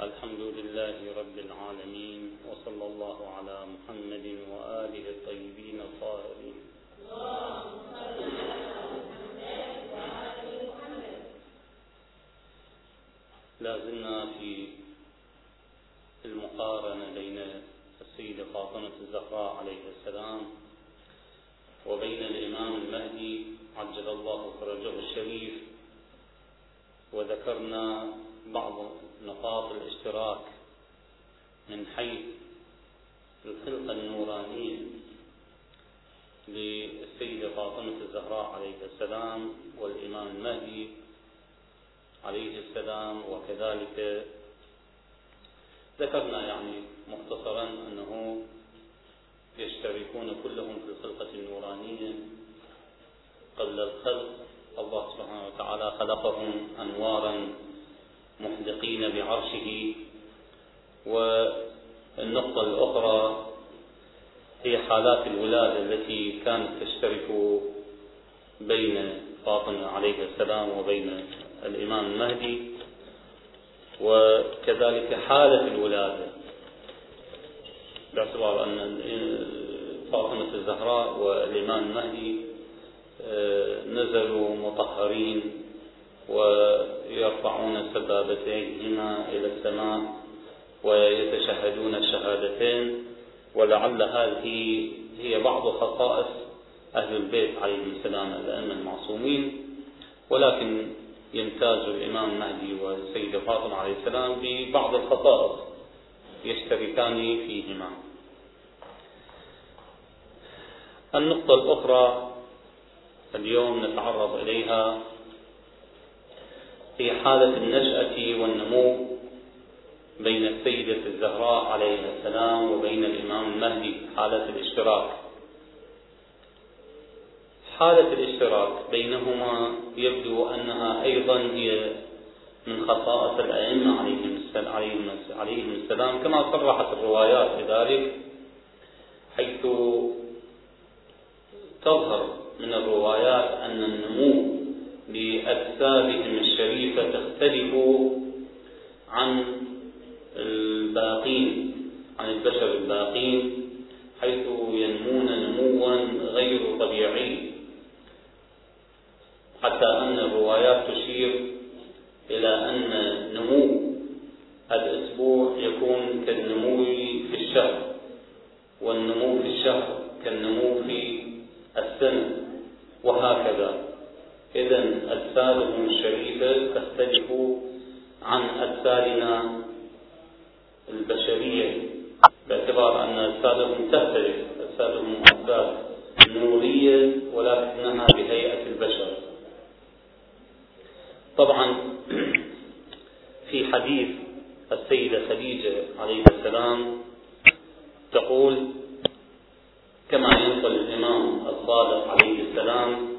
الحمد لله رب العالمين وصلى الله على محمد وآله الطيبين الطاهرين. لا زلنا في المقارنة بين السيدة فاطمة الزهراء عليه السلام وبين الإمام المهدي عجل الله فرجه الشريف وذكرنا بعض نقاط الاشتراك من حيث الخلقة النورانية للسيدة فاطمة الزهراء عليه السلام والإمام المهدي عليه السلام وكذلك ذكرنا يعني مختصرا أنه يشتركون كلهم في الخلقة النورانية قبل الخلق. الله سبحانه وتعالى خلقهم أنوارا محدقين بعرشه. والنقطة الأخرى هي حالات الولادة التي كانت تشترك بين فاطمة عليه السلام وبين الإمام المهدي. وكذلك حالة الولادة. باعتبار أن فاطمة الزهراء والإمام المهدي آه، نزلوا مطهرين ويرفعون سبابتيهما إلى السماء ويتشهدون الشهادتين ولعل هذه هي بعض خصائص أهل البيت عليهم السلام الأئمة المعصومين. ولكن يمتاز الإمام المهدي والسيدة فاطمة عليه السلام ببعض الخصائص يشتركان فيهما. النقطة الأخرى اليوم نتعرض إليها في حالة النشأة والنمو بين السيدة الزهراء عليها السلام وبين الإمام المهدي حالة الاشتراك. حالة الاشتراك بينهما يبدو أنها أيضا هي من خصائص الأئمة عليهم السلام كما صرحت الروايات بذلك حيث تظهر من الروايات أن النمو بأجسادهم الشريفة تختلف عن الباقين عن البشر الباقين حيث ينمون نموا غير طبيعي. حتى أن الروايات تشير إلى أن نمو الأسبوع يكون كالنمو في الشهر والنمو في الشهر كالنمو في السنة وهكذا. إذا أجسادهم الشريفة تختلف عن أجسادنا البشرية باعتبار أن أجسادهم تختلف أجسادهم أجساد نورية ولكنها بهيئة البشر. طبعا في حديث السيدة خديجة عليه السلام تقول كما ينقل الإمام الصادق عليه السلام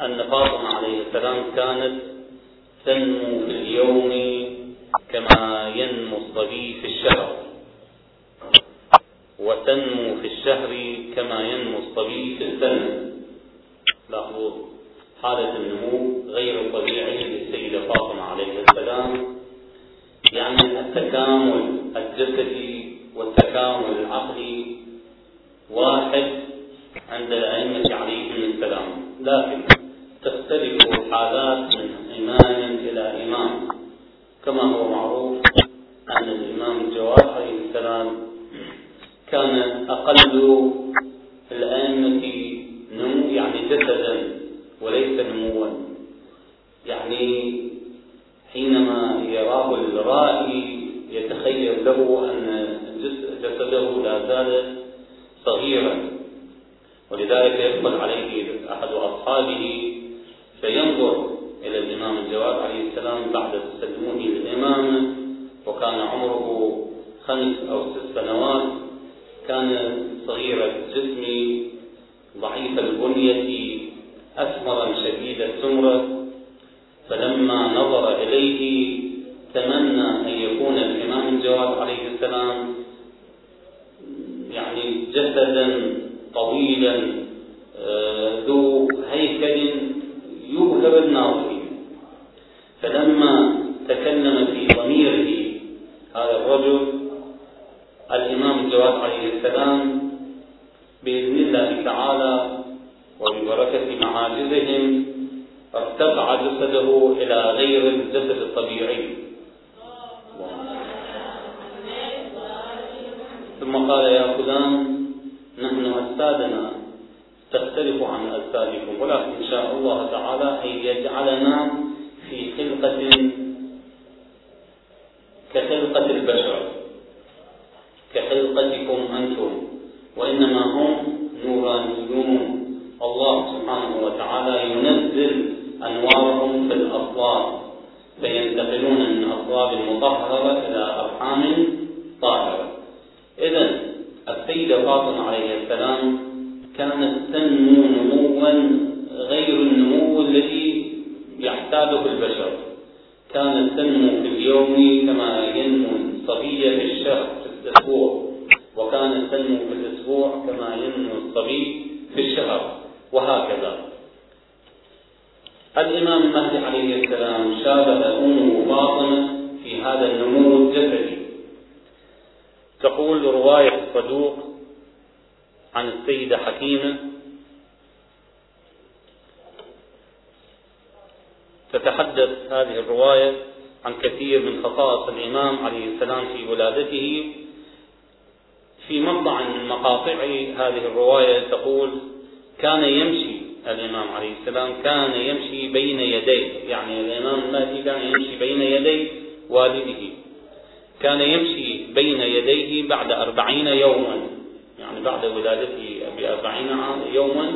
أن فاطمة عليه السلام كانت تنمو في اليوم كما ينمو الصبي في الشهر وتنمو في الشهر كما ينمو الصبي في السنة. لاحظوا حالة النمو غير الطبيعي للسيدة فاطمة عليه السلام يعني التكامل الجسدي والتكامل العقلي واحد عند الأئمة عليهم السلام. لكن تختلف الحالات من إمام إلى إمام كما هو معروف أن الإمام الجواد عليه السلام كان أقل الأئمة نمو يعني جسدا وليس نموا. يعني حينما يراه الرائي يتخيل له أن جسده لا زال صغيرا ولذلك يدخل عليه أحد أصحابه فينظر إلى الإمام الجواد عليه السلام بعد تسلمه للإمامة وكان عمره خمس أو ست سنوات. كان صغير الجسم ضعيف البنية أسمرا شديد السمرة فلما نظر إليه تمنى أن يكون الإمام الجواد عليه السلام يعني جسدا طويلا آه، ذو هيكل يبهر الناظرين فلما تكلم في ضمير الرجل الإمام الجواد عليه السلام بإذن الله تعالى وببركة معاجزهم ارتفع جسده إلى غير الجسد الطبيعي. ثم قال يا فلان نحن أجسادنا تختلف عن أجسادكم ولكن إن شاء الله تعالى أن يجعلنا في خلقة كخلقة البشر كخلقتكم أنتم وإنما هم نورانيون الله سبحانه وتعالى ينزل أنوارهم في الأصلاب فينتقلون من أصلاب مطهرة إلى أرحام طاهرة إذا السيدة فاطمة عليه السلام كانت تنمو نموا غير النمو الذي يحتاجه البشر كانت تنمو في اليوم كما ينمو الصبي في الشهر في الأسبوع وكانت تنمو في الأسبوع كما ينمو الصبي في الشهر وهكذا. الإمام المهدي عليه السلام شابه أمه فاطمة في هذا النمو الجسدي. تقول رواية الصدوق عن السيدة حكيمة تتحدث هذه الرواية عن كثير من خصائص الإمام عليه السلام في ولادته. في مقطع من مقاطع هذه الرواية تقول كان يمشي الإمام عليه السلام كان يمشي بين يديه. يعني الإمام المهدي كان يمشي بين يدي والده. كان يمشي بين يديه بعد أربعين يوما. يعني بعد ولادته بأربعين يوما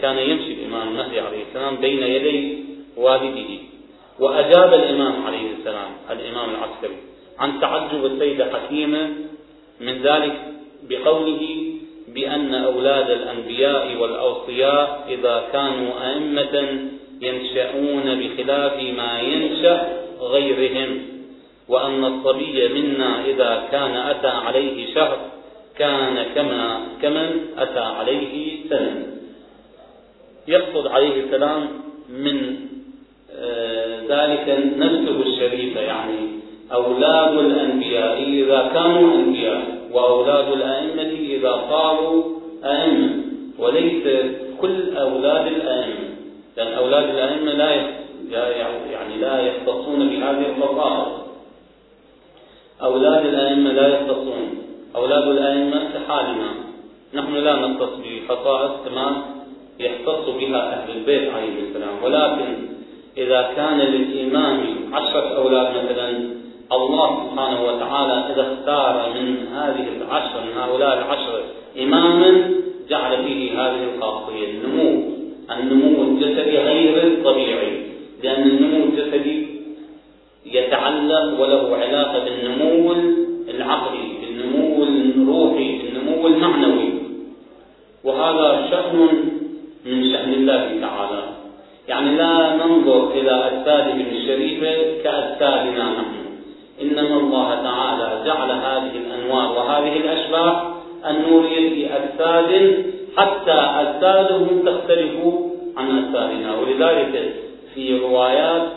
كان يمشي الإمام المهدي عليه السلام بين يدي والده وأجاب الإمام عليه السلام الإمام العسكري عن تعجب السيدة حكيمة من ذلك بقوله بأن أولاد الأنبياء والأوصياء إذا كانوا أئمة ينشأون بخلاف ما ينشأ غيرهم وأن الصبي منا إذا كان أتى عليه شهر كان كما كمن أتى عليه سنة. يقصد عليه السلام من ذلك نفسه الشريفة يعني أولاد الأنبياء إذا كانوا أنبياء وأولاد الأئمة إذا صاروا أئمة. وليس كل أولاد الأئمة لأن أولاد الأئمة لا يعني لا يختصون بهذه الخصائص أولاد الأئمة لا يختصون. أولاد الأئمة كحالنا. نحن لا نختص بخصائص كما يختص بها أهل البيت عليه السلام. ولكن إذا كان للإمام عشرة أولاد مثلا الله سبحانه وتعالى إذا اختار من هذه العشر من هؤلاء العشر إماما جعل فيه هذه الخاصية النمو. النمو الجسدي غير الطبيعي لأن النمو الجسدي يتعلق وله علاقة بالنمو العقلي بالنمو الروحي بالنمو المعنوي. وهذا شأن من شأن الله. يعني لا ننظر إلى أجسادهم الشريفة كأجسادنا نحن. إنما الله تعالى جعل هذه الأنوار وهذه الأشباح النورية في أجساد حتى أجسادهم تختلف عن أجسادنا ولذلك في روايات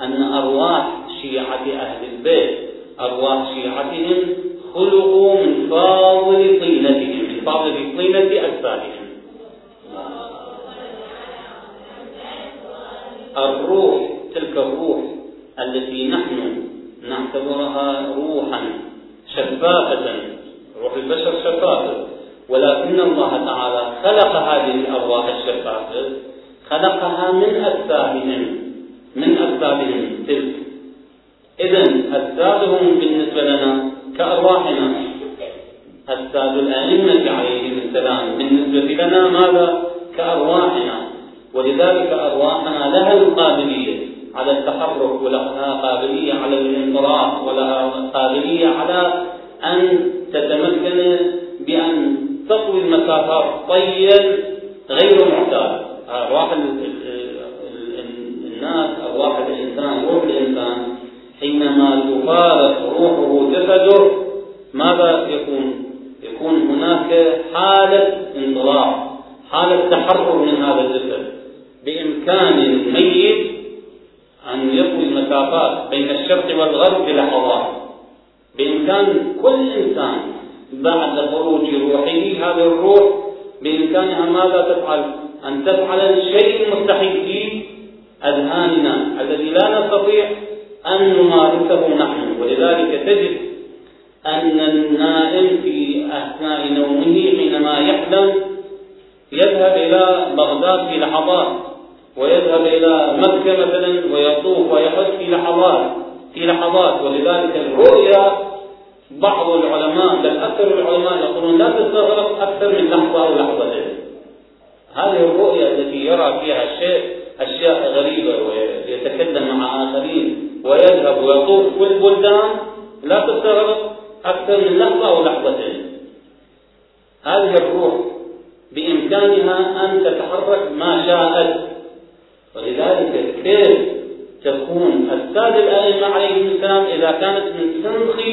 أن أرواح شيعة أهل البيت أرواح شيعتهم خلقوا من فاضل طينتهم من فاضل طينة أجسادهم الروح تلك الروح التي نحن نعتبرها روحا شفافة روح البشر شفافة ولكن الله تعالى خلق هذه الأرواح الشفافة خلقها من أجسادهم من أجسادهم تلك. إذا أجسادهم بالنسبة لنا كأرواحنا. أجساد الأئمة عليهم السلام بالنسبة لنا ماذا؟ كأرواحنا. ولذلك أرواحنا لها القابلية على التحرك ولها قابلية على الانطلاق ولها قابلية على أن تتمكن بأن تطوي المسافات طيا غير معتاد أرواح الناس أرواح الإنسان روح الإنسان حينما تفارق روحه جسده ماذا يكون؟ يكون هناك حالة انطلاق حالة تحرر من هذا الجسد بإمكان الميت أن يطوي المسافات بين الشرق والغرب بلحظات بإمكان كل إنسان بعد خروج روحه هذه الروح بإمكانها ماذا تفعل؟ أن تفعل الشيء المستحيل. في أذهاننا الذي لا نستطيع أن نمارسه نحن. ولذلك تجد أن النائم في أثناء نومه حينما يحلم يذهب إلى بغداد في لحظات ويذهب إلى مكة مثلا ويطوف ويحج في لحظات في لحظات. ولذلك الرؤيا بعض العلماء بل أكثر العلماء يقولون لا تستغرق أكثر من لحظة أو لحظتين. هذه الرؤيا التي يرى فيها الشيء أشياء غريبة ويتكلم مع آخرين ويذهب ويطوف في البلدان لا تستغرق أكثر من لحظة أو لحظتين. هذه الروح بإمكانها أن تتحرك ما شاءت. ولذلك كيف تكون السادة الأئمة عليهم السلام إذا كانت من سنخ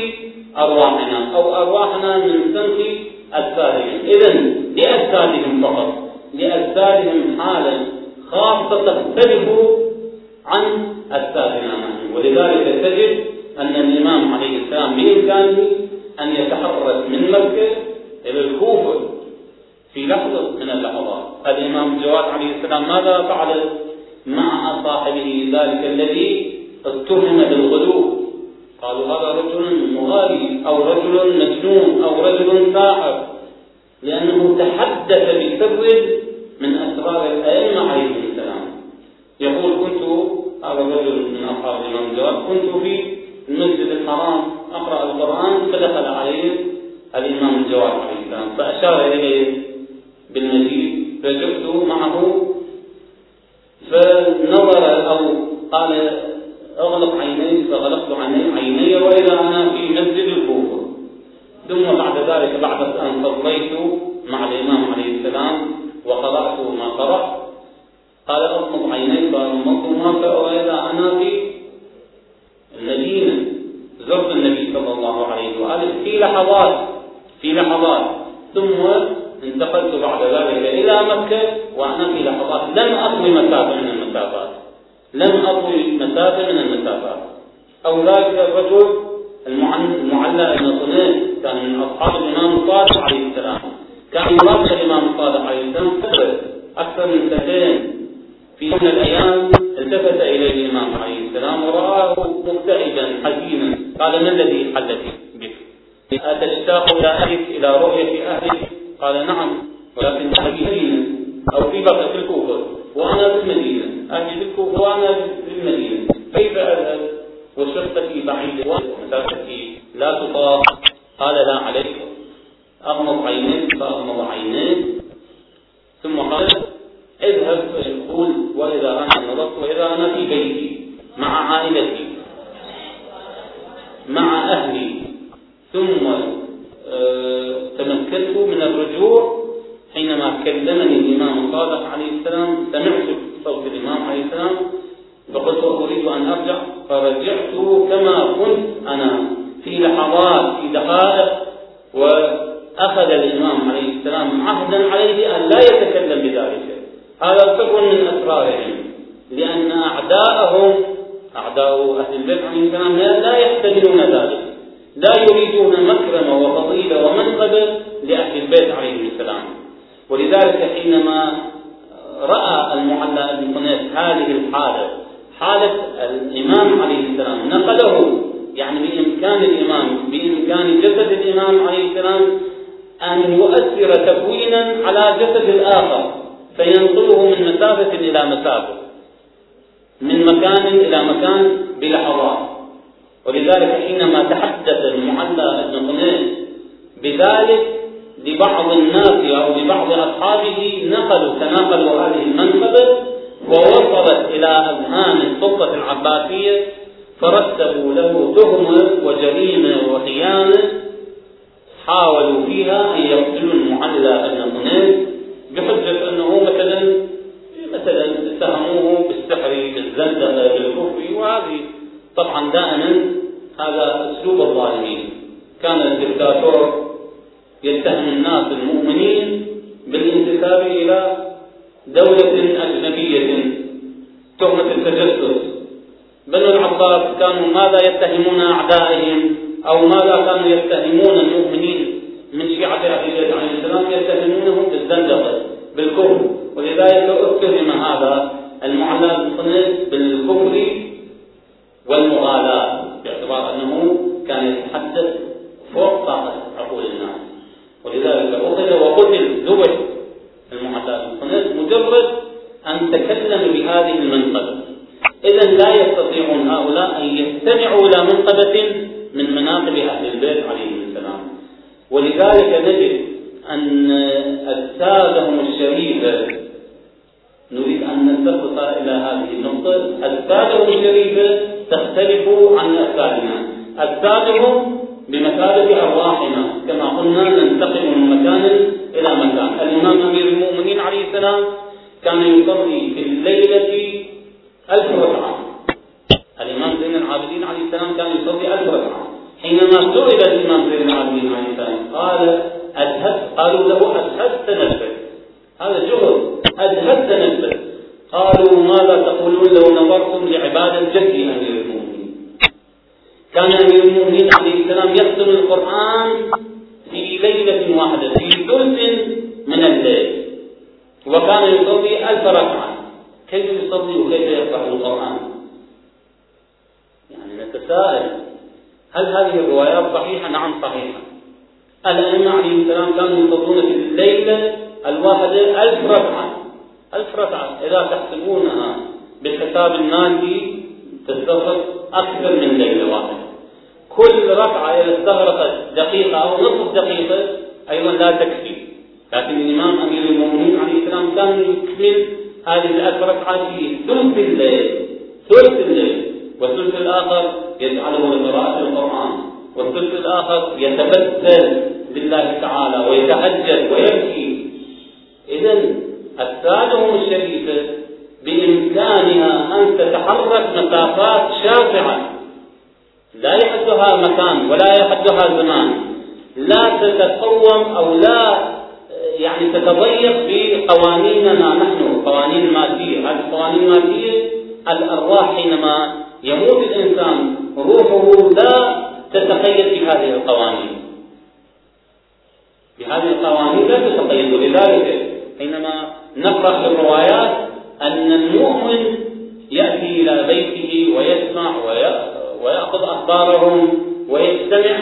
أرواحنا أو أرواحنا من سنخ أجسادهم؟ إذا لأجسادهم فقط لأجسادهم حالة خاصة تختلف عن أجسادنا نحن. ولذلك تجد أن الإمام عليه السلام بإمكانه أن يتحرك من مكة إلى الكوفة في لحظة من اللحظات. الإمام الجواد عليه السلام ماذا فعل؟ مع صاحبه ذلك الذي اتهم بالغلو قالوا هذا رجل مغالي أو رجل مجنون أو رجل ساحر لأنه تحدث بسر من أسرار الأئمة عليهم السلام. يقول كنت هذا الرجل من أصحاب الإمام كنت في المسجد الحرام أقرأ القرآن فدخل عليه الإمام الجواد عليه السلام فأشار إليه بالمجيد فجئت معه فنظر أو قال أغلق عيني فغلقت عيني وإذا أنا في مسجد الكوفة. ثم بعد ذلك بعد أن صليت مع الإمام عليه السلام وقرأت ما قرأت قال أغمض عيني فأغمضتهما وإذا أنا في المدينة زرت النبي صلى الله عليه وآله في لحظات في لحظات ثم انتقلت بعد ذلك إلى مكة وأنا في لحظات لم أطوي مسافة من المسافات لم أطوي مسافة من المسافات أو ذلك الرجل المعلى بن صنيع كان من أصحاب الإمام الصادق عليه السلام كان يراقب الإمام الصادق عليه السلام أكثر من سنتين في من الأيام التفت إليه الإمام عليه السلام ورآه مكتئبا حزينا قال ما الذي حدث بك؟ أتشتاق إلى أهلك إلى رؤية أهلك؟ قال نعم ولكن في المدينة أو في بقى في الكوفة وأنا في المدينة أهلي في الكوفة وأنا في المدينة كيف أذهب وشرطتي بعيدة ومسافتي لا تطاق قال لا عليك أغمض عينيك فأغمض عينيك ثم قال اذهب فيقول وإذا أنا نظرت وإذا أنا في بيتي مع عائلتي مع أهلي ثم آه، تمكنت من الرجوع حينما كلمني الإمام الصادق عليه السلام سمعت صوت الإمام عليه السلام فقلت أريد أن أرجع فرجعت كما كنت أنا في لحظات في دقائق وأخذ الإمام عليه السلام عهدا عليه أن لا يتكلم بذلك هذا سر من أسرارهم لأن أعداءهم أعداء أهل البيت عليه السلام لا يحتملون ذلك. لا يريدون مكرمة وفضيلة ومنقبة لأهل البيت عليهم السلام. ولذلك حينما رأى المعلى بن قنيس هذه الحالة حالة الإمام عليه السلام نقله يعني بإمكان الإمام بإمكان جسد الإمام عليه السلام أن يؤثر تكوينا على جسد الآخر فينقله من مسافة إلى مسافة. من مكان إلى مكان بلحظات ولذلك حينما تحدث المعلى بن قنيس بذلك لبعض الناس أو لبعض أصحابه نقلوا تناقلوا هذه المنقبة ووصلت إلى أذهان السلطة العباسية فرتبوا له تهمة وجريمة وخيانة حاولوا فيها أن يقتلوا المعلى بن قنيس بحجة أنه مثلا مثلا اتهموه بالسحر بالزندقة بالكفر وهذه طبعا دائما هذا أسلوب الظالمين. كان الدكتاتور يتهم الناس المؤمنين بالانتساب إلى دولة أجنبية تهمة التجسس. بنو العباس كانوا ماذا يتهمون أعدائهم؟ أو ماذا كانوا يتهمون المؤمنين من أهل البيت عليه السلام؟ يتهمونهم بالزندقة بالكفر. ولذلك اتهم هذا المعلى بن بالكفر والمغالاة باعتبار أنه كان يتحدث فوق طاقة عقول الناس. ولذلك أخذ وقتل ذبح المعلى بن مجرد أن تكلم بهذه المنقبة. إذا لا يستطيعون هؤلاء أن يستمعوا إلى منقبة من مناقب أهل البيت عليهم السلام. ولذلك نجد أن أجسادهم الشريفة أن نستفصل إلى هذه النقطة. أجسادهم الشريفة تختلف عن أجسادنا أجسادهم بمثابة أرواحنا. كما قلنا ننتقل من مكان إلى مكان. الإمام أمير المؤمنين عليه السلام كان يصلي في الليلة ألف ركعة. الإمام زين العابدين عليه السلام كان يصلي ألف ركعة. حينما سئل الإمام زين العابدين عليه السلام قال أجهد قالوا له أجهدت نفسك. هذا جهد. أجهدت نفسك. قالوا ماذا تقولون لو نظرتم لعبادة جدي أمير المؤمنين كان أمير المؤمنين عليه السلام يختم القرآن في ليلة واحدة في ثلث من الليل. وكان يصلي ألف ركعة. كيف يصلي وكيف يقرأ القرآن؟ يعني نتساءل. هل هذه الروايات صحيحة؟ نعم صحيحة. الأئمة عليهم السلام كانوا يصلون في الليلة الواحدة ألف ركعة. ألف ركعة. إذا تحسبونها بالحساب الناجي تستغرق أكثر من ليلة واحدة. كل ركعة إذا استغرقت دقيقة أو نصف دقيقة أيضا لا تكفي. لكن الإمام أمير المؤمنين عليه السلام كان يكمل هذه الألف ركعة في ثلث الليل. ثلث الليل. والثلث الآخر يجعله لقراءة القرآن. والثلث الآخر يتبتل لله تعالى ويتهجد ويبكي. إذا أجسادهم الشريفة بإمكانها أن تتحرك مسافات شاسعة لا يحدها مكان ولا يحدها زمان. لا تتقوم أو لا يعني تتضيق بقوانيننا نحن قوانين المادية هذه القوانين المادية الأرواح حينما يموت الإنسان روحه لا تتقيد بهذه القوانين. بهذه القوانين لا تتقيد. ولذلك حينما نقرأ في الروايات أن المؤمن يأتي إلى بيته ويسمع ويأخذ أخبارهم ويستمع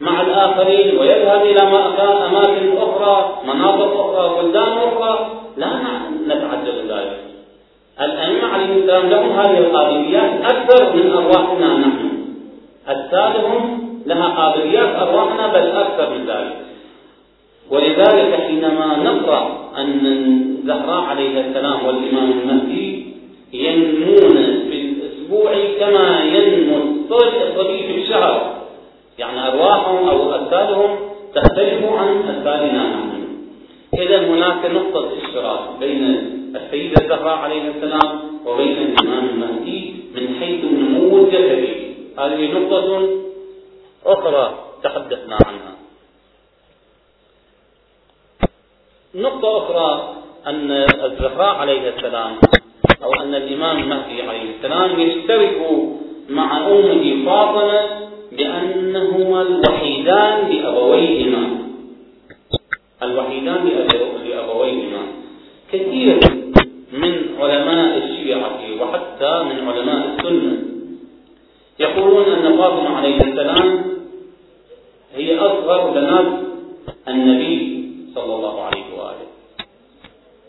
مع الآخرين ويذهب إلى أماكن أخرى مناطق أخرى بلدان أخرى. لا نتعجب ذلك. الأئمة عليهم السلام لهم هذه القابليات أكثر من أرواحنا نحن. أجسادهم لها قابليات أرواحنا بل أكثر من ذلك. ولذلك حينما نقرأ أن الزهراء عليه السلام والإمام المهدي ينمون في الأسبوع كما ينمو الصبي في الشهر. يعني أرواحهم أو أجسادهم تختلف عن أجسادنا نحن. إذا هناك نقطة اشتراك بين السيدة الزهراء عليه السلام وبين الإمام المهدي من حيث النمو الجسدي. هذه نقطة أخرى تحدثنا عنها. نقطة أخرى أن الزهراء عليه السلام أو أن الإمام المهدي عليه السلام يشترك مع أمه فاطمة بأنهما الوحيدان لأبويهما الوحيدان لأبويهما كثير من علماء الشيعة وحتى من علماء السنة يقولون أن فاطمة عليه السلام هي أصغر بنات النبي صلى الله عليه وآله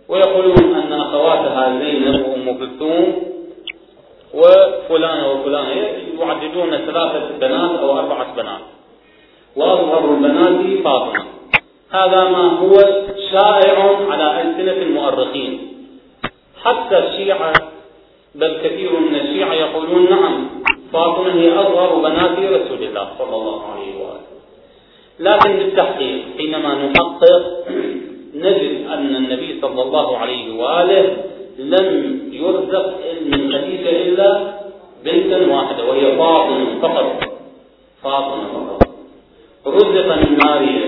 ويقولون أن أخواتها زينب وأم كلثوم وفلانة وفلانة يعددون ثلاثة بنات أو أربعة بنات. وأظهر البنات فاطمة. هذا ما هو شائع على ألسنة المؤرخين. حتى الشيعة بل كثير من الشيعة يقولون نعم فاطمة هي أصغر بنات رسول الله صلى الله عليه وآله. لكن بالتحقيق حينما نحقق نجد أن النبي صلى الله عليه وآله لم يرزق من خديجة إلا بنتا واحدة وهي فاطمة فقط. فاطمة فقط. رزق من ماريا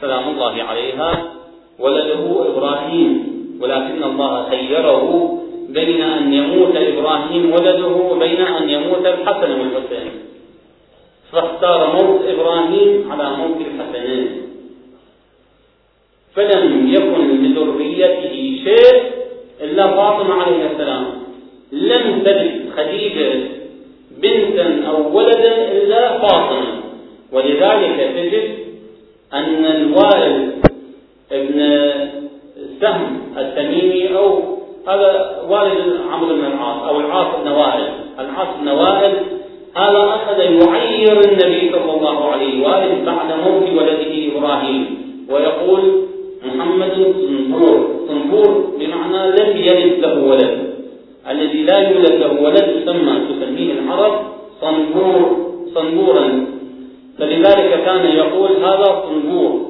سلام الله عليها ولده إبراهيم. ولكن الله خيره بين أن يموت إبراهيم ولده وبين أن يموت الحسن والحسين. فاختار موت إبراهيم على موت الحسنين. فلم يكن لذريته شيء إلا فاطمة عليه السلام. لم تلد خديجة بنتا أو ولدا إلا فاطمة. ولذلك تجد أن الوالد ابن سهم التميمي أو هذا والد عمرو بن العاص أو العاص بن وائل. العاص بن وائل هذا أخذ يعير النبي صلى الله عليه وآله بعد موت ولده إبراهيم. ويقول محمد صنبور صنبور بمعنى لم يلد له ولد. لا يولد له ولد تسمى تسميه العرب صنبور صنبورا. فلذلك كان يقول هذا صنبور.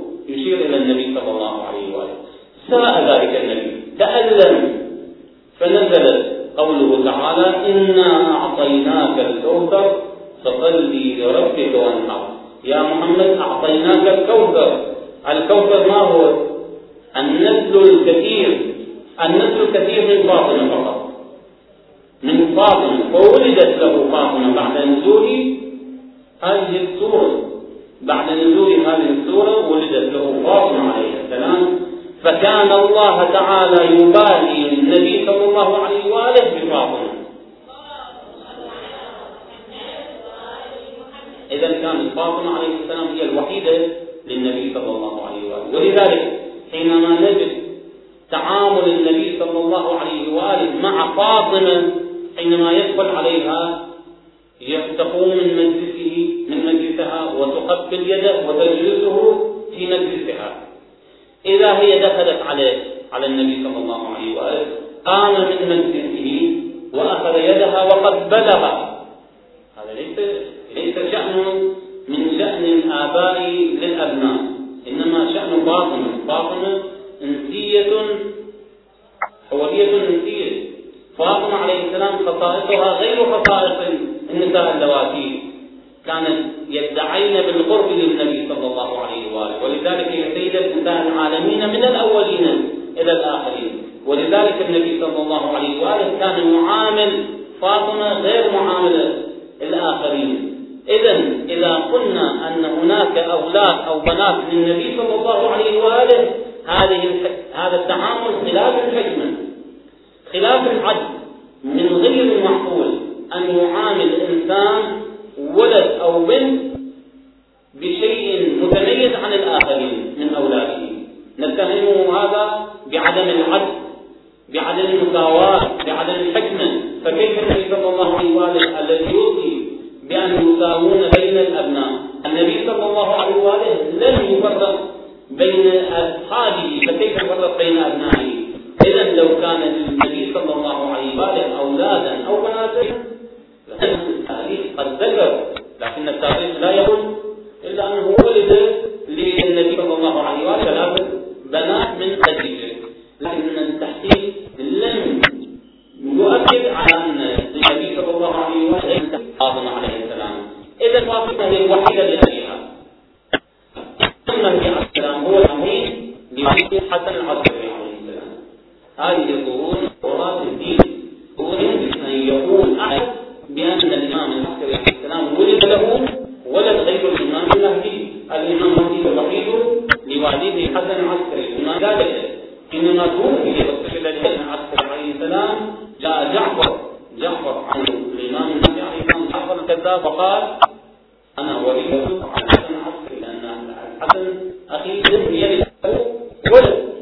إنسان العالمين من الأولين إلى الآخرين. ولذلك النبي صلى الله عليه وآله كان يعامل فاطمة غير معاملة الآخرين. إذا إذا قلنا أن هناك أولاد أو بنات للنبي صلى الله أنا ولي عن حسن حسن لأن الحسن أخي لم يلد ولد.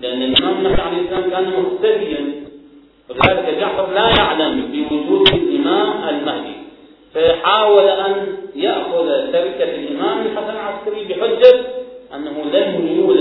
لأن الإمام نبي عليه السلام كان مهتديا. وكذلك جعفر لا يعلم بوجود الإمام المهدي. فحاول أن يأخذ تركة الإمام الحسن العسكري بحجة أنه لن يولد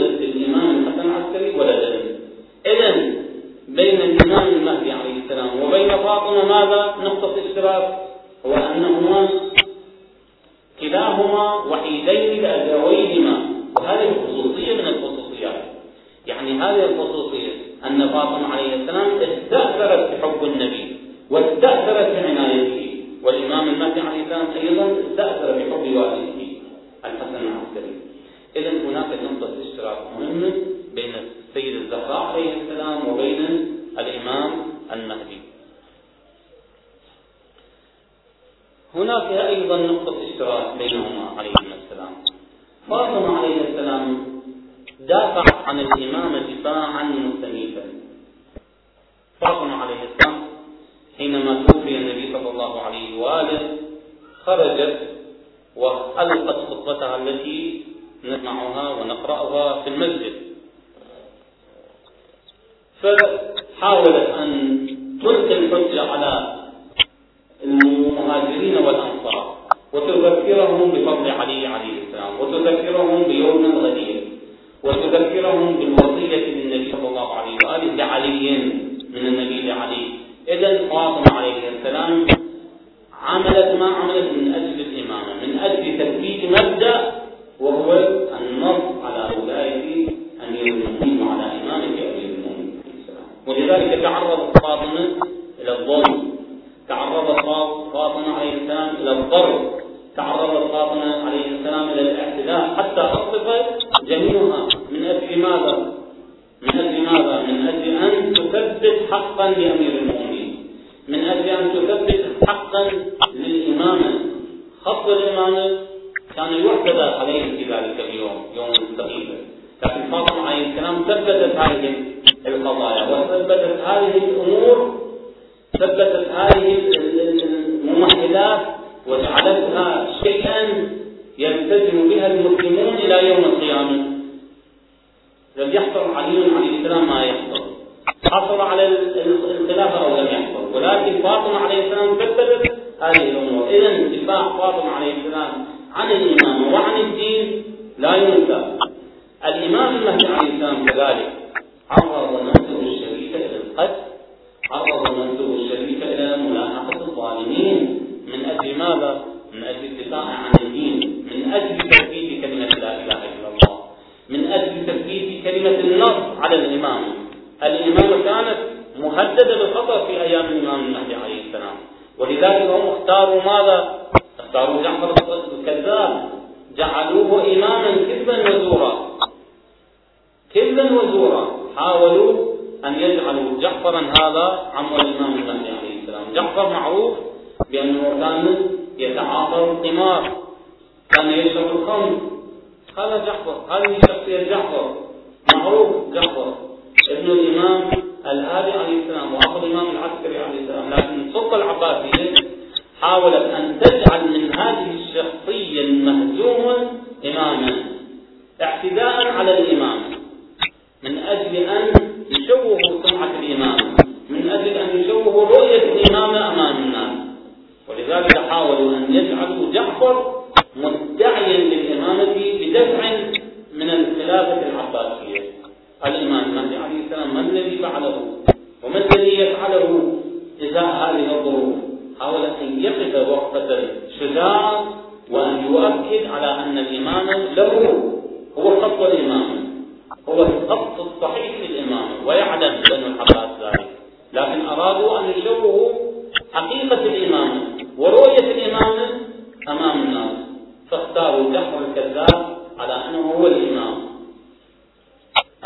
عملت ما عملت عليه السلام جعفر معروف بأنه كان يتعاطى القمار. كان يشرب الخمر. هذا جعفر هذه شخصية جعفر معروف جعفر ابن الإمام الهادي عليه السلام وأخو الإمام العسكري عليه السلام. لكن السلطة العباسية حاولت أن تجعل من هذه الشخصية المهزومة إماما. اعتداء على الإمام. من أجل أن يشوهوا سمعة الإمام. من أجل أن يشوهوا رؤية الإمامة أمام الناس ولذلك حاولوا أن يجعلوا جعفر مدعيا للإمامة بدفع من الخلافة العباسية. الإمام المهدي عليه السلام ما الذي فعله؟ وما الذي يفعله إزاء هذه الظروف؟ حاول أن يقف وقفة شجاعة وأن يؤكد على أن الإمام له هو خط الإمامة هو الخط الصحيح للإمامة ويعلم بنو العباس ذلك. لكن أرادوا أن يشوهوا حقيقة الإمامة ورؤية الإمامة أمام الناس فاختاروا جحر الكذاب على أنه هو الإمام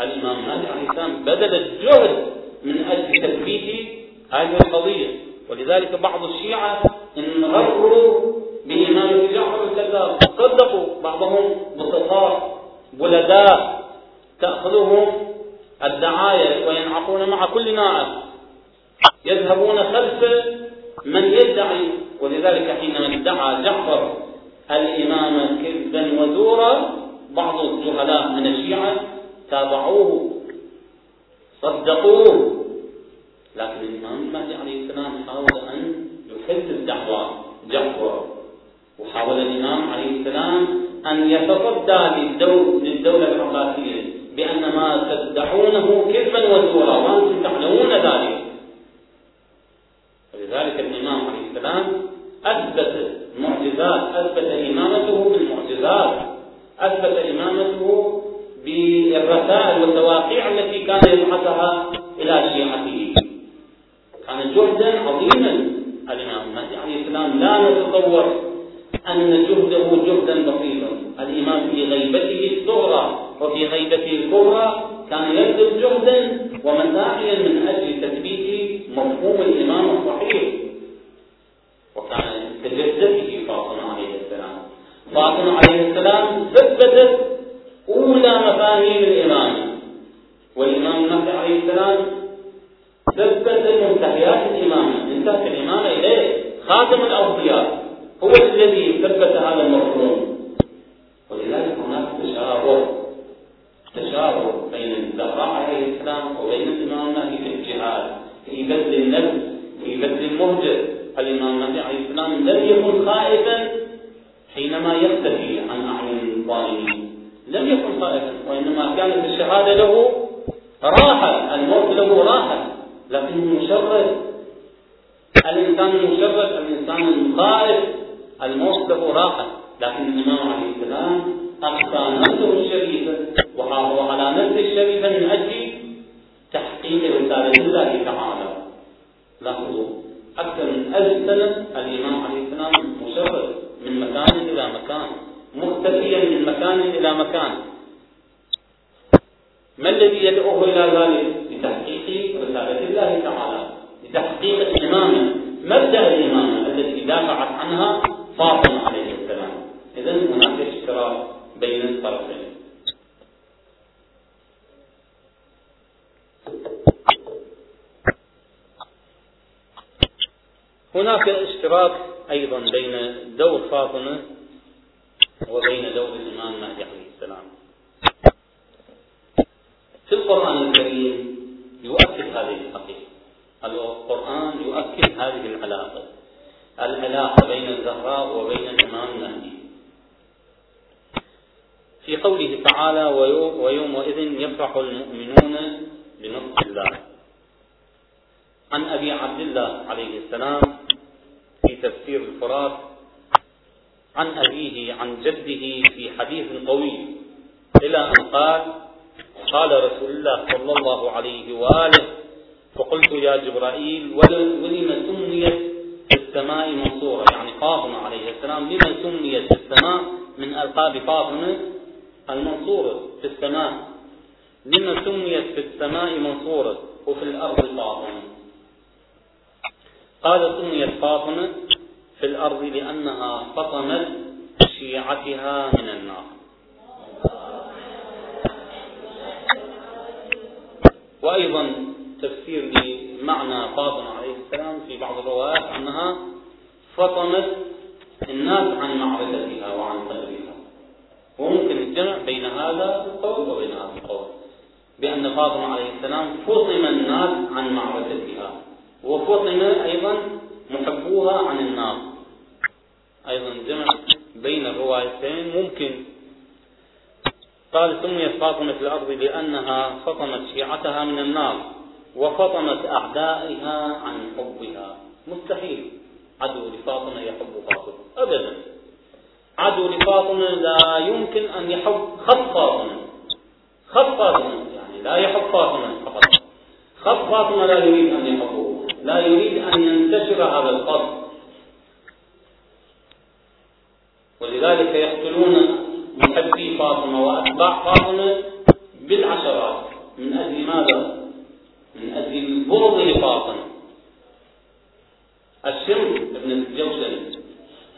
الإمام مالك عليه السلام بذل الجهد من أجل تثبيت هذه القضية. ولذلك بعض الشيعة انغروا بإمامة جعفر الكذاب صدقوا بعضهم بسطاء بلداء تأخذهم الدعاية وينعقون مع كل ناعم يذهبون خلف من يدعي ولذلك حينما ادعى جعفر الإمامة كذبا وزورا بعض الجهلاء من الشيعة تابعوه صدقوه. لكن الإمام المهدي عليه السلام حاول أن يحد الدعوة جعفر وحاول الإمام عليه السلام أن يتصدى للدولة العباسية بأن ما تدعونه كذبا وزورا وأنتم تعلمون ذلك ولذلك الإمام عليه السلام أثبت معجزات أثبت إمامته بالمعجزات أثبت إمامته بالرسائل والتواقيع التي كان يبعثها إلى شيعته كان جهدا عظيما الإمام المهدي عليه السلام لا نتصور أن جهده جهدا بسيطا الإمام في غيبته الصغرى وفي غيبته الكبرى كان يبذل جهدا ومساعيا من أجل تثبيت مفهوم الإمام الصحيح وكان كجدته فاطمة عليه السلام فاطمة عليه السلام ثبتت أولى مفاهيم الإمامة والإمام المهدي عليه السلام ثبت منتهيات الإمامة انتهت الإمامة إليه خاتم الأوصياء هو الذي ثبت هذا المفهوم ولذلك هناك تشابه تشابه بين الزهراء عليه السلام وبين الإمام المهدي في الجهاد في بذل النفس في بذل المهجر الإمام المهدي عليه السلام لم يكن خائفا حينما يختفي عن أعين الظالمين لم يكن خائفا وإنما كانت الشهادة له راحة الموت له راحة لكنه مشرد الإنسان المشرد الإنسان الخائف الموت له راحة لكن الإمام عليه السلام أخفى نفسه الشريفة وحافظ على نفسه الشريفة من أجل الله تعالى. لاحظوا أكثر من ألف سنة الإمام عليه السلام مشرد من مكان إلى مكان مختفيا من مكان إلى مكان. ما الذي يدعوه إلى ذلك؟ لتحقيق رسالة الله تعالى لتحقيق الإمامة مبدأ الإمامة التي دافعت عنها فاطمة عليه السلام. إذا هناك اشتراك بين الطرفين. هناك اشتراك أيضا بين دور فاطمة وبين دور الإمام المهدي عليه السلام. في القرآن الكريم يؤكد هذه الحقيقة. القرآن يؤكد هذه العلاقة. العلاقة بين الزهراء وبين الإمام المهدي. في قوله تعالى ويومئذ يفرح المؤمنون بنصر الله. عن أبي عبد الله عليه السلام تفسير الفرات عن أبيه عن جده في حديث طويل. إلى أن قال قال رسول الله صلى الله عليه وآله فقلت يا جبرائيل ولم سميت السماء منصورة يعني فاطمة عليه السلام لما سميت السماء من ألقاب فاطمة المنصورة في السماء؟ لما سميت في السماء منصورة وفي الأرض فاطمة؟ قال سميت فاطمة في الأرض لأنها فطمت شيعتها من النار. وأيضا تفسير لمعنى فاطمة عليه السلام في بعض الروايات أنها فطمت الناس عن معرفتها وعن قدرها. وممكن الجمع بين هذا القول وبين هذا القول. بأن فاطمة عليه السلام فطم الناس عن معرفتها. وفطم أيضا محبوها عن النار. أيضا جمع بين الروايتين ممكن. قال سميت فاطمة الأرض لأنها فطمت شيعتها من النار وفطمت أعدائها عن حبها. مستحيل. عدو لفاطمة يحب فاطمة. أبدا. عدو لفاطمة لا يمكن أن يحب خط فاطمة. خط فاطمة يعني لا يحب فاطمة فقط. خط فاطمة لا يريد أن يحبه لا يريد أن ينتشر هذا الخط. ولذلك يقتلون محبي فاطمة وأتباع فاطمة بالعشرات من أجل ماذا؟ من أجل البغض لفاطمة الشمس ابن الجوشن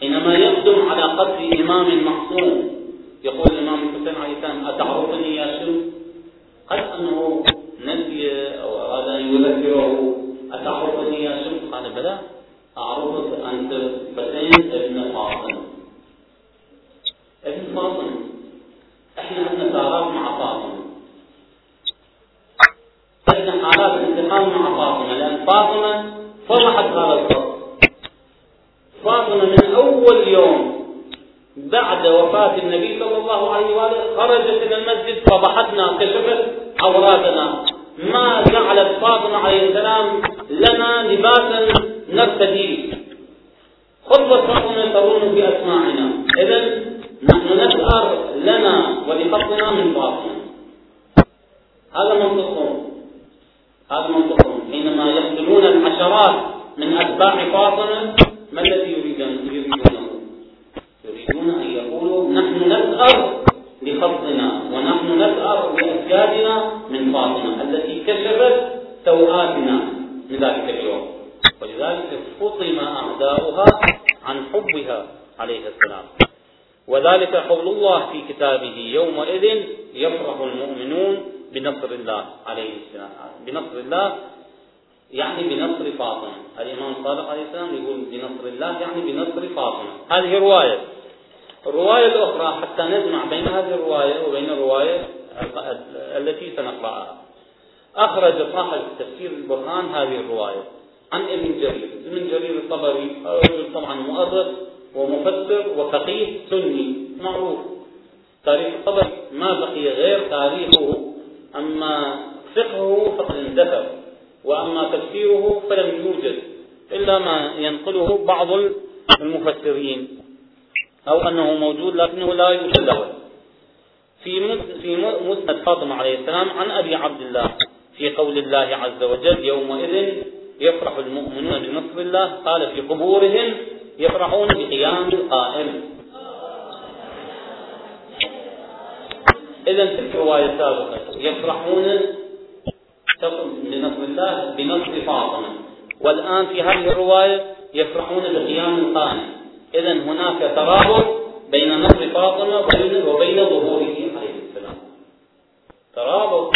حينما يقدم على قتل إمام معصوم يقول الإمام الحسين عليه السلام أتعرفني يا شمس؟ قد أنه نسي أو أراد أن يذكره أتعرفني يا شمس؟ قال بلى أعرفك أنت ابن فاطمة إحنا عندنا ثارات مع فاطمة عندنا حالات انتقام مع فاطمة لأن فاطمة فضحت هذا الخط فاطمة من أول يوم بعد وفاة النبي صلى الله عليه وآله خرجت إلى المسجد فضحتنا كشفت عوراتنا ما جعلت فاطمة عليه السلام لنا لباسا نرتديه خطبة فاطمة ترون في أسماعنا. إذا نحن نسأر لنا ولخطنا من فاطمة هذا منطقهم هذا منطقهم حينما يقتلون العشرات من أتباع فاطمة ما الذي يريدون؟ يريدونه؟ يريدون أن يقولوا نحن نسأر لخطنا ونحن نسأر لأجدادنا من فاطمة التي كشفت سوءاتنا من ذلك اليوم. ولذلك فطم أعداؤها عن حبها عليه السلام. وذلك قول الله في كتابه يومئذ يفرح المؤمنون بنصر الله عليه السلام. بنصر الله يعني بنصر فاطمة. الإمام الصادق عليه السلام يقول بنصر الله يعني بنصر فاطمة. هذه رواية. الرواية الأخرى حتى نجمع بين هذه الرواية وبين الرواية التي سنقرأها. أخرج صاحب تفسير البرهان هذه الرواية. عن ابن جرير. ابن جرير الطبري طبعا مؤرخ ومفسر وفقيه سني معروف. تاريخ الطبري ما بقي غير تاريخه أما فقهه فقد اندثر وأما تفسيره فلم يوجد إلا ما ينقله بعض المفسرين أو أنه موجود لكنه لا يوجد في في مسند فاطمة عليه السلام عن أبي عبد الله في قول الله عز وجل يومئذ يفرح المؤمنون بنصر الله قال في قبورهم يفرحون بقيام القائم. إذا تلك الرواية سابقة. يفرحون بنصر الله بنصر فاطمة. والآن في هذه الرواية يفرحون بقيام القائم. إذا هناك ترابط بين نصر فاطمة وبين ظهوره عليه السلام. ترابط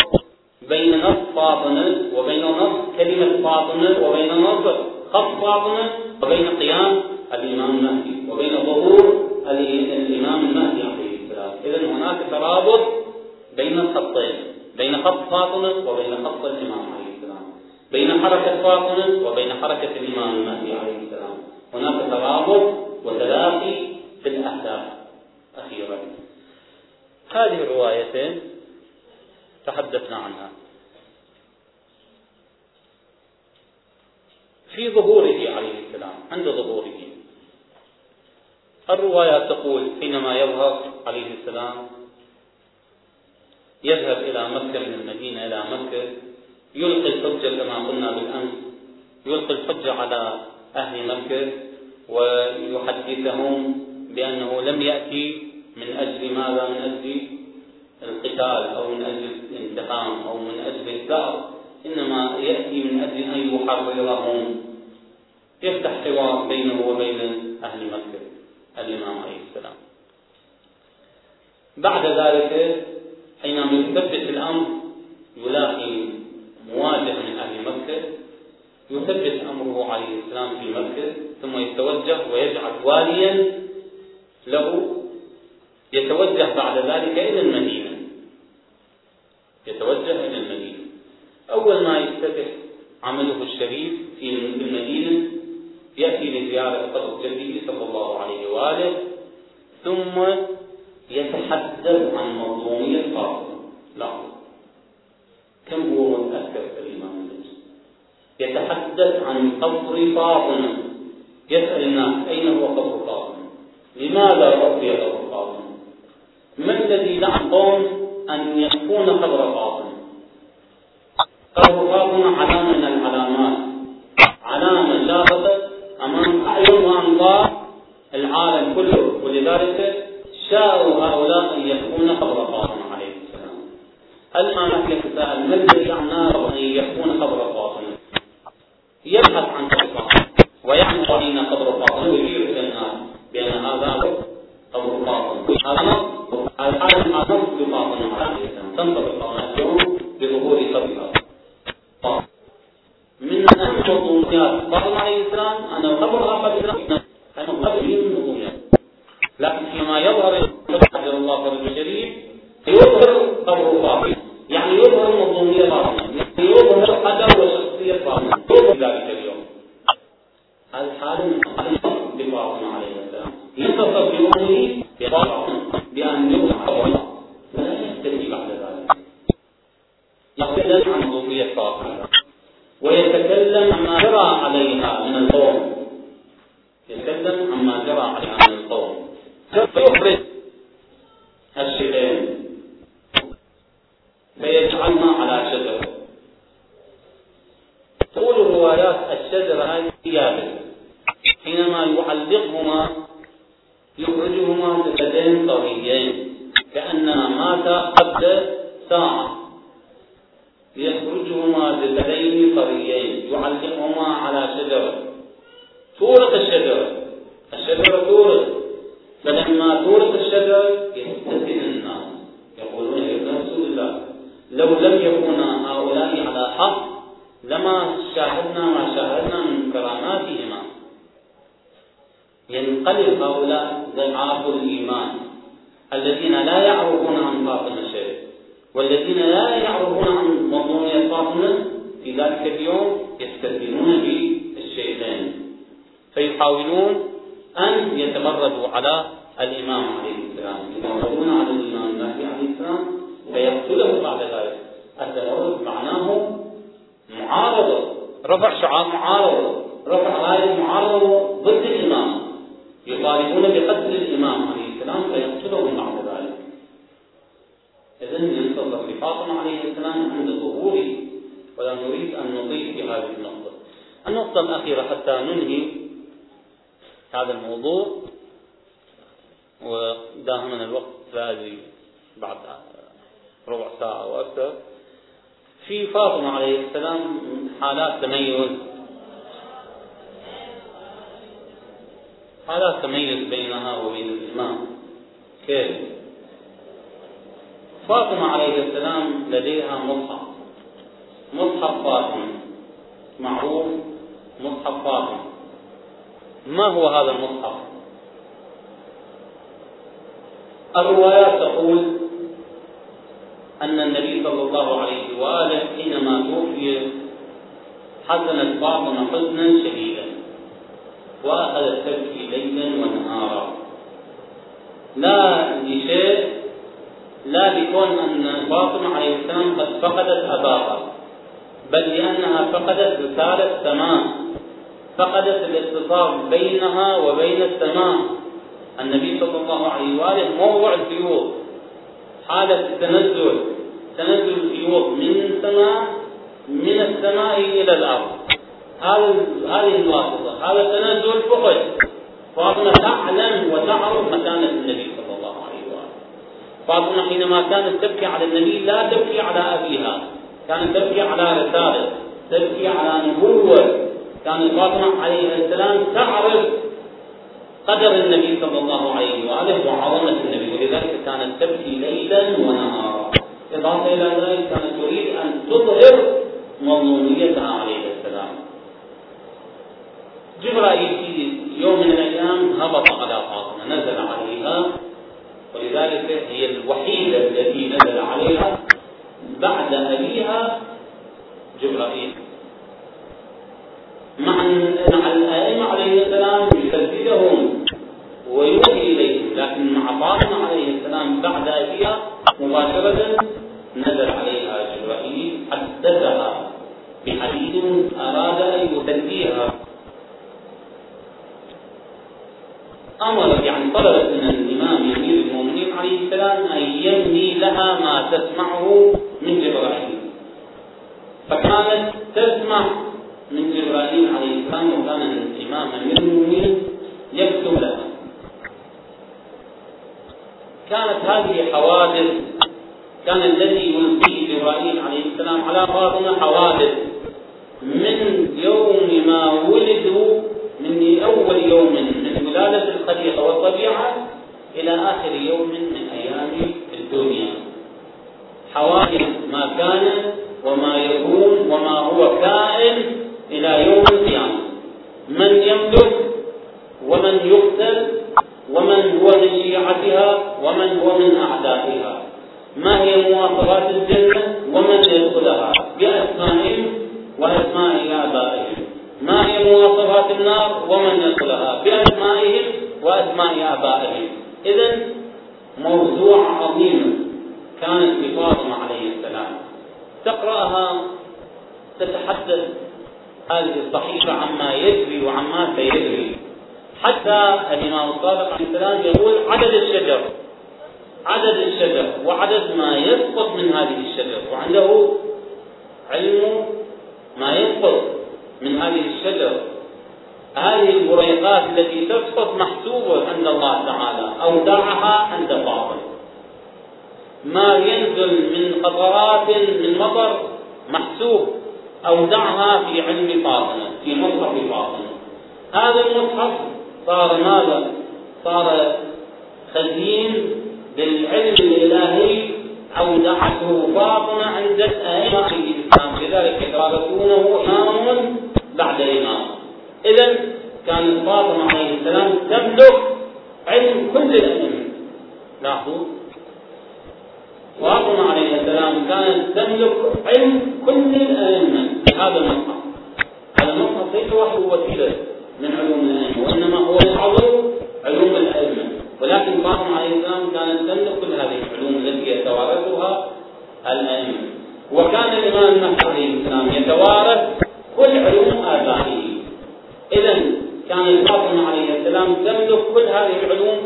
بين نص فاطمة وبين نص كلمة فاطمة وبين نص خط فاطمة وبين قيام الإمام المهدي. وبين ظهور الإمام المهدي عليه السلام. إذا هناك ترابط بين الخطين. بين خط فاطمة وبين خط الإمام عليه السلام. بين حركة فاطمة وبين حركة الإمام المهدي عليه السلام. هناك ترابط وتلاقي في الأهداف. أخيرا. هذه الروايتين تحدثنا عنها. في ظهوره عليه السلام. عند ظهوره. الروايات تقول حينما يظهر عليه السلام يذهب إلى مكة من المدينة إلى مكة يلقي الحجة كما قلنا بالأمس يلقي الحجة على أهل مكة ويحدثهم بأنه لم يأتي من أجل ماذا؟ من أجل القتال أو من أجل الانتقام أو من أجل الثأر إنما يأتي من أجل أن يحررهم يفتح حوار بينه وبين أهل مكة الإمام عليه السلام. بعد ذلك حينما يثبت الأمر يلاقي مواجهة من أهل مكة يثبت أمره عليه السلام في مكة ثم يتوجه ويجعل واليا له يتوجه بعد ذلك إلى المدينة. يتوجه إلى المدينة. أول ما يفتتح عمله الشريف في المدينة يأتي لزيارة قبر جده صلى الله عليه وآله ثم يتحدث عن مظلومية فاطمة لاحظ كم هو متأثر الإمام يتحدث عن قبر فاطمة. يسأل الناس أين هو قبر فاطمة؟ لماذا ربي قبر فاطمة؟ ما الذي دعا القوم أن يكون قبر فاطمة؟ قبر فاطمة علامة وأنظار العالم كله. ولذلك شاءوا هؤلاء أن يكون قبر فاطمة عليه السلام. الآن يتساءل ما الذي يعناه أن يكون قبر فاطمة؟ يبحث عن قبر فاطمة. ويعرف أين قبر فاطمة ويشير إلى الناس بأن هذا قبر فاطمة. هذا العالم نص بفاطمة عليه السلام. تنطبق اليوم بظهور قبرها من أهم مضمونيات فاطمة عليه السلام؟ أن قبر قبر من مضمونيات لكن فيما يظهر حجر الله فرج الشريف يظهر قبر فاطمة يعني يظهر فاطمة يعني يظهر قدر وشخصية فاطمة يظهر ذلك اليوم هذا حال بفاطمة عليه السلام ينتصر بأمره بفاطمة بأن يظهر ولا يستجيب بعد ذلك يقتل عن مضمونية فاطمة ويتكلم عما جرى عليها القوم حالات تميز. حالات تميز بينها وبين الإمام. كيف؟ فاطمة عليه السلام لديها مصحف. مصحف فاطمة. معروف مصحف فاطمة. ما هو هذا المصحف؟ الروايات تقول أن النبي صلى الله عليه وآله حينما توفي حزنت فاطمة حزنا شديدا. وأخذت تبكي ليلا ونهارا. لا لشيء لا لكون أن فاطمة عليه السلام قد فقدت أباها بل لأنها فقدت رسالة سماء فقدت الاتصال بينها وبين السماء. النبي صلى الله عليه وآله موضع الفيوض حالة التنزل تنزل الفيوض من السماء من السماء إلى الأرض. هذا هذه الواسطة. هذا التنزل فقد فاطمة تعلم وتعرف مكانة النبي صلى الله عليه وآله فاطمة حينما كانت تبكي على النبي لا تبكي على أبيها. كانت تبكي على رسالة تبكي على نبوة. كانت فاطمة عليه السلام تعرف قدر النبي صلى الله عليه وآله وعظمة النبي. ولذلك كانت تبكي ليلا ونهارا. إضافة إلى ذلك كانت تريد أن تظهر مظلوميتها عليه السلام جبرائيل في يوم من الأيام هبط على فاطمة نزل عليها ولذلك هي الوحيدة التي نزل عليها بعد أبيها جبرائيل. مع مع الأئمة عليه السلام يسددهم ويوحي إليهم لكن مع فاطمة عليه السلام بعد أبيها مباشرة نزل عليها جبرائيل حدثها بحديث اراد ان يسديها أمر يعني طلبت من الإمام امير المؤمنين عليه السلام أن يملي لها ما تسمعه من جبرائيل. فكانت تسمع من جبرائيل عليه السلام وكان الإمام أمير المؤمنين يكتب لها. كانت هذه حوادث كان الذي يلقيه جبرائيل عليه السلام على فاطمة حوادث. من يوم ما ولدوا من أول يوم ولادة الخليقة والطبيعة إلى آخر يوم من أيام الدنيا. حوادث ما كان وما يكون وما هو كائن إلى يوم القيامة. من يملك ومن يقتل ومن هو من شيعتها ومن هو من أعدائها. ما هي مواصفات الجنة ومن يدخلها؟ بأسمائهم وأسماء آبائهم. ما هي مواصفات النار ومن يدخلها بأسمائهم وأسماء آبائهم. إذا موضوع عظيم كانت لفاطمة عليه السلام. تقرأها تتحدث هذه الصحيفة عما يجري وعما سيجري. حتى الإمام الصادق عليه السلام يقول عدد الشجر عدد الشجر وعدد ما يسقط من هذه الشجر وعنده علم ما يسقط من هذه الشجر هذه البريقات التي تسقط محسوبة عند الله تعالى أودعها عند باطل ما ينزل من قطرات من مطر محسوب أودعها في علم فاطمة في مصحف فاطمة هذا المصحف صار ماذا؟ صار خزين بالعلم الإلهي أودعته فاطمة عند الأئمة في الإسلام. لذلك يتوارثونه إمام بعد إمام إذا كانت فاطمة عليه السلام تملك علم كل الأئمة لاحظوا فاطمة عليه السلام كانت تملك علم كل الأئمة هذا المصحف هذا المصحف ليس وحده وسيلة من علوم الأئمة وإنما هو يحضر علوم الأئمة ولكن فاطمة عليه السلام كانت تملك كل هذه العلوم التي يتوارثها الأئمة وكان الإمام المهدي عليه السلام يتوارث كل علوم آبائه. إذا كان فاطمة عليه السلام تملك كل هذه العلوم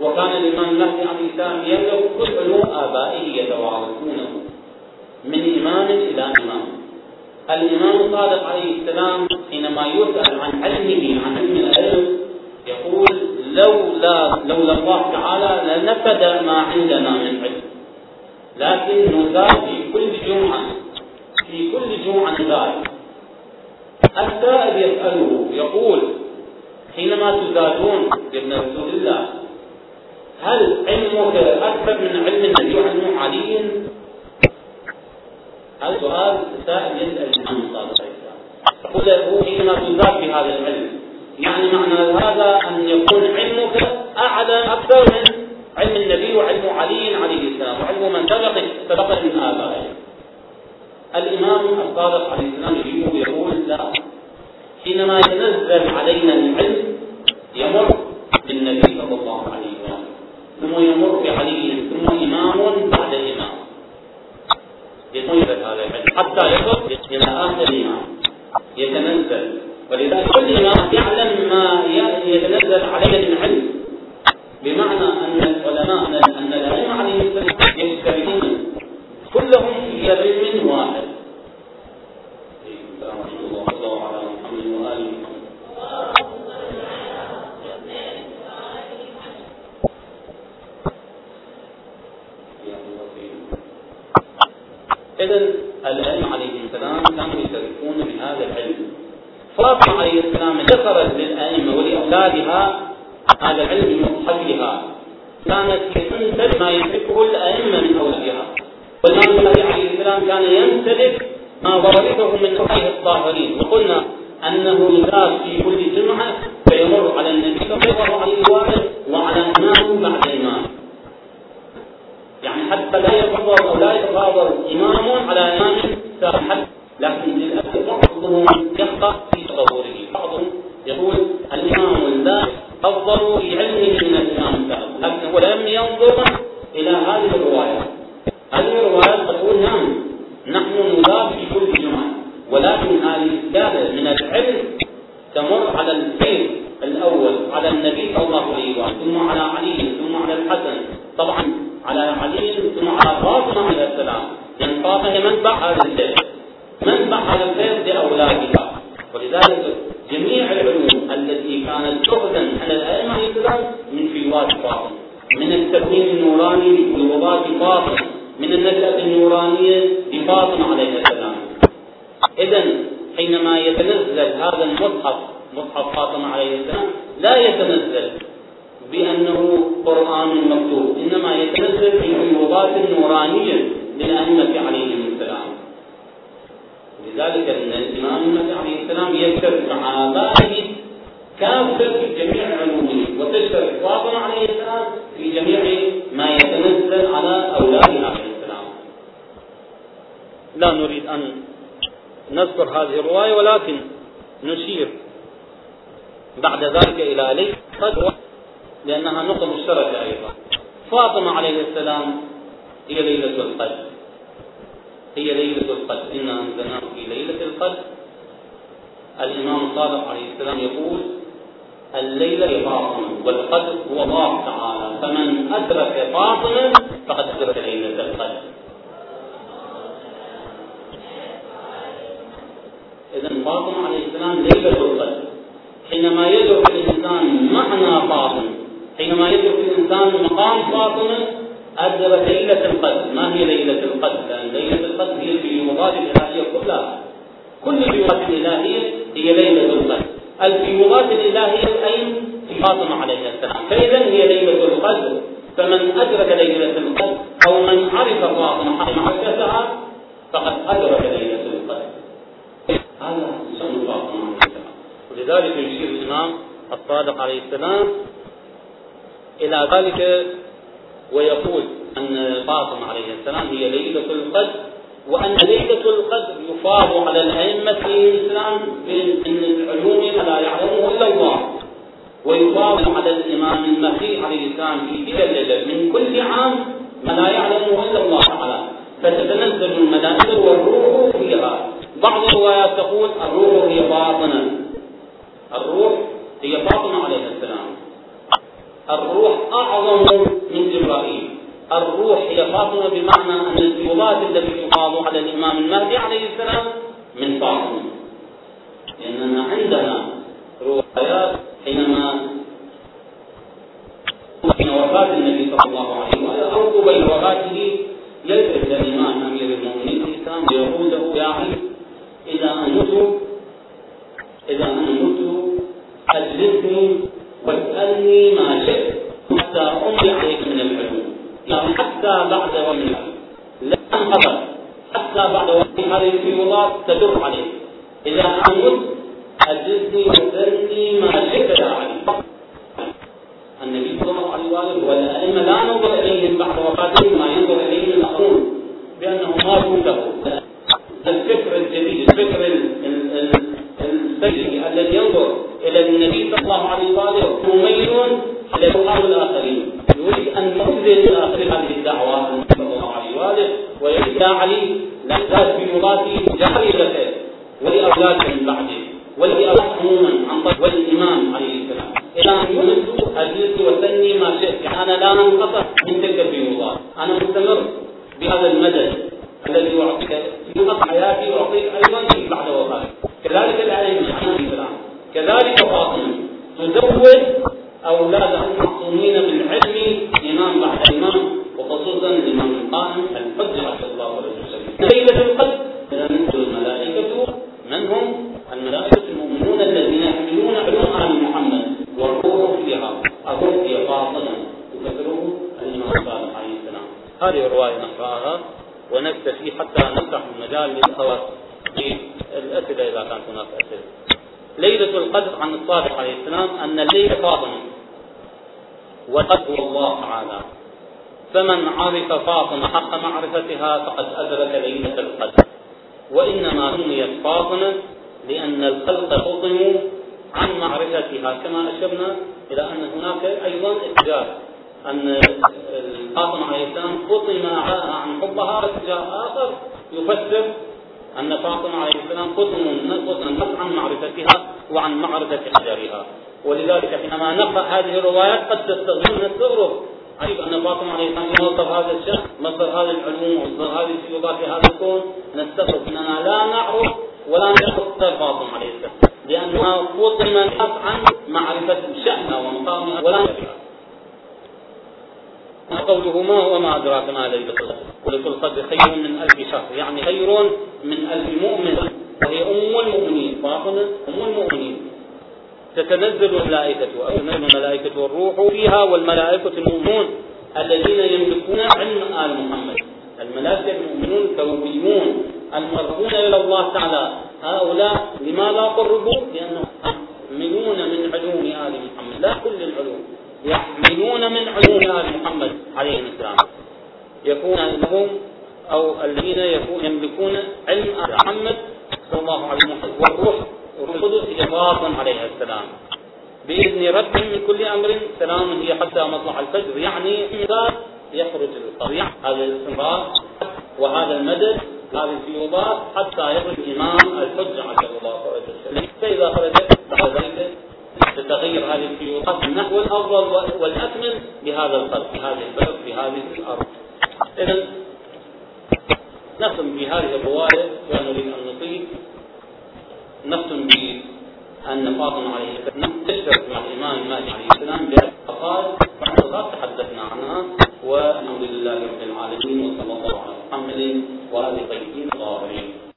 وكان الإمام المهدي عليه السلام يملك كل علوم آبائه يتوارثونه من إمام إلى إمام الإمام الصادق عليه السلام حينما يسأل عن علمه عن علم العلم يقول لولا لولا الله تعالى لنفد ما عندنا من علم. لكن نزال في كل جمعة في كل جمعة نزال السائل يسأله يقول حينما تزادون ابن رسول الله هل علمك أكثر من علم النبي وعلم علي؟ هذا سؤال سائل يسأل الإمام الصادق يقول له حينما تزاد في هذا العلم يعني معنى هذا أن يكون علمك أعلى أكثر من علم النبي وعلم علي عليه السلام. وعلم من سبق سبق من آبائه. الإمام الصادق عليه السلام يقول لا حينما يتنزل علينا العلم يمر بالنبي صلى الله عليه وسلم ثم يمر بعلي ثم إمام بعد إمام. يتنزل هذا العلم حتى يصل إلى آخر إمام يتنزل. ولذلك كل إمام يعلم ما يتنزل عليه من علم. بمعنى أن العلماء أن الأئمة عليهم السلام يشتركون كلهم في علم واحد. إذا الأئمة عليهم السلام كانوا يشتركون بهذا العلم. فاطمة عليه السلام ذكرت للأئمة ولأولادها هذا العلم بمصحفها كانت تنسب ما يملكه الأئمة من أولادها. والإمام المهدي عليه السلام كان يمتلك ما ورثه من أهله الطاهرين. وقلنا أنه يزاد في كل جمعة فيمر على النبي صلى الله عليه وسلم وعلى إمام بعد إمام يعني حتى لا يتفاضل أو لا يتفاضل إمام على إمام حتى لكن للأسف بعضهم يبقى في تصوره بعضهم يقول الإمام الباقي أفضل في علمه من الإمام السابق لكنه لم ينظر إلى هذه الرواية. هذه الرواية معنى فاطمة. حينما يدرك الإنسان مقام فاطمة أدرك ليلة القدر. ما هي ليلة القدر؟ لأن ليلة القدر هي الفيوضات الإلهية كلها. كل الفيوضات الإلهية هي ليلة القدر. الفيوضات الإلهية أين؟ فاطمة عليها السلام. فإذا هي ليلة القدر. فمن أدرك ليلة القدر أو من عرف فاطمة حق معرفتها فقد أدرك ليلة القدر. هذا شأن فاطمة عليه السلام. ولذلك يشير الإمام الصادق عليه السلام إلى ذلك ويقول أن فاطمة عليه السلام هي ليلة القدر وأن ليلة القدر يفاض على الأئمة في الإسلام من العلوم لا يعلمه إلا الله ويفاض على الإمام المهدي عليه السلام في تلك الليلة. من كل عام ما لا يعلمه إلا الله تعالى. فتتنزل الملائكة والروح فيها. بعض الروايات تقول الروح هي باطنة الروح هي فاطمة عليه السلام. الروح أعظم من جبرائيل. الروح هي فاطمة بمعنى أن الفيوضات التي تقاض على الإمام المهدي عليه السلام من فاطمة لأننا عندنا روايات حينما حين وفاة النبي صلى الله عليه وسلم أو قبيل وفاته يلتفت الإمام أمير المؤمنين الإسلام ويقول له يا علي إذا أمت إذا أمت أجلسني واسألني ما شئت حتى أمضي عليك من العلوم يعني حتى بعد ومن لا انقطع حتى بعد وقت هذه الفيوضات تدر عليه. إذا أمت أجلسني واسألني ما شئت معرفتها فقد أدرك ليلة القدر. وإنما سميت فاطمة لأن الخلق فطنوا عن معرفتها. كما أشرنا إلى أن هناك أيضا اتجاه أن فاطمة عليه السلام فطن عن حبها اتجاه آخر يفسر أن فاطمة عليه السلام فطن عن معرفتها وعن معرفة حجرها ولذلك حينما نقرأ هذه الروايات قد تستغرب نستغرب عجيب أن فاطمة عليه السلام مصدر هذا الشأن مصدر هذه العلوم ومصدر هذه الفيوضات في هذا الكون نستغرب أننا لا نعرف ولا نعرف فاطمة عليه السلام لأنها فطنت عن معرفة شأنها ومقامها ولا قوله ما هو ما أدراك ما ليلة القدر؟ ليلة القدر خير من ألف شهر يعني خير من ألف مؤمن وهي أم المؤمنين فاطمة أم المؤمنين. تتنزل الملائكة أو الملائكة والروح فيها والملائكة المؤمنون الذين يملكون علم آل محمد. الملائكة المؤمنون الكروبيون المقربون إلى الله تعالى. هؤلاء لماذا قربوا؟ لأنهم يحملون من علوم آل محمد. لا كل العلوم. يحملون من علوم آل محمد عليه السلام. يكون لهم أو الذين يكون يملكون علم آل محمد صلى الله عليه وسلم. والروح القدس إضافا عليه السلام. بإذن ربهم من كل أمر سلام هي حتى مطلع الفجر. يعني يخرج الطبيعة هذا الاستمرار وهذا المدد هذه الفيوضات حتى يخرج الإمام الحجة عجل الله فرجه فإذا خرجت بعد ذلك تتغير هذه الفيوضات نحو الأفضل والأكمل بهذا القلب في هذه البلد في هذه الأرض. إذا نختم بهذه الرواية ونريد أن نطيل نختم بأن فاطمة عليه السلام تشترك مع الإمام المالك عليه السلام بأعتقاد تحدثنا عنها والحمد لله رب العالمين وصلى الله على محمد وآله الطيبين الطاهرين.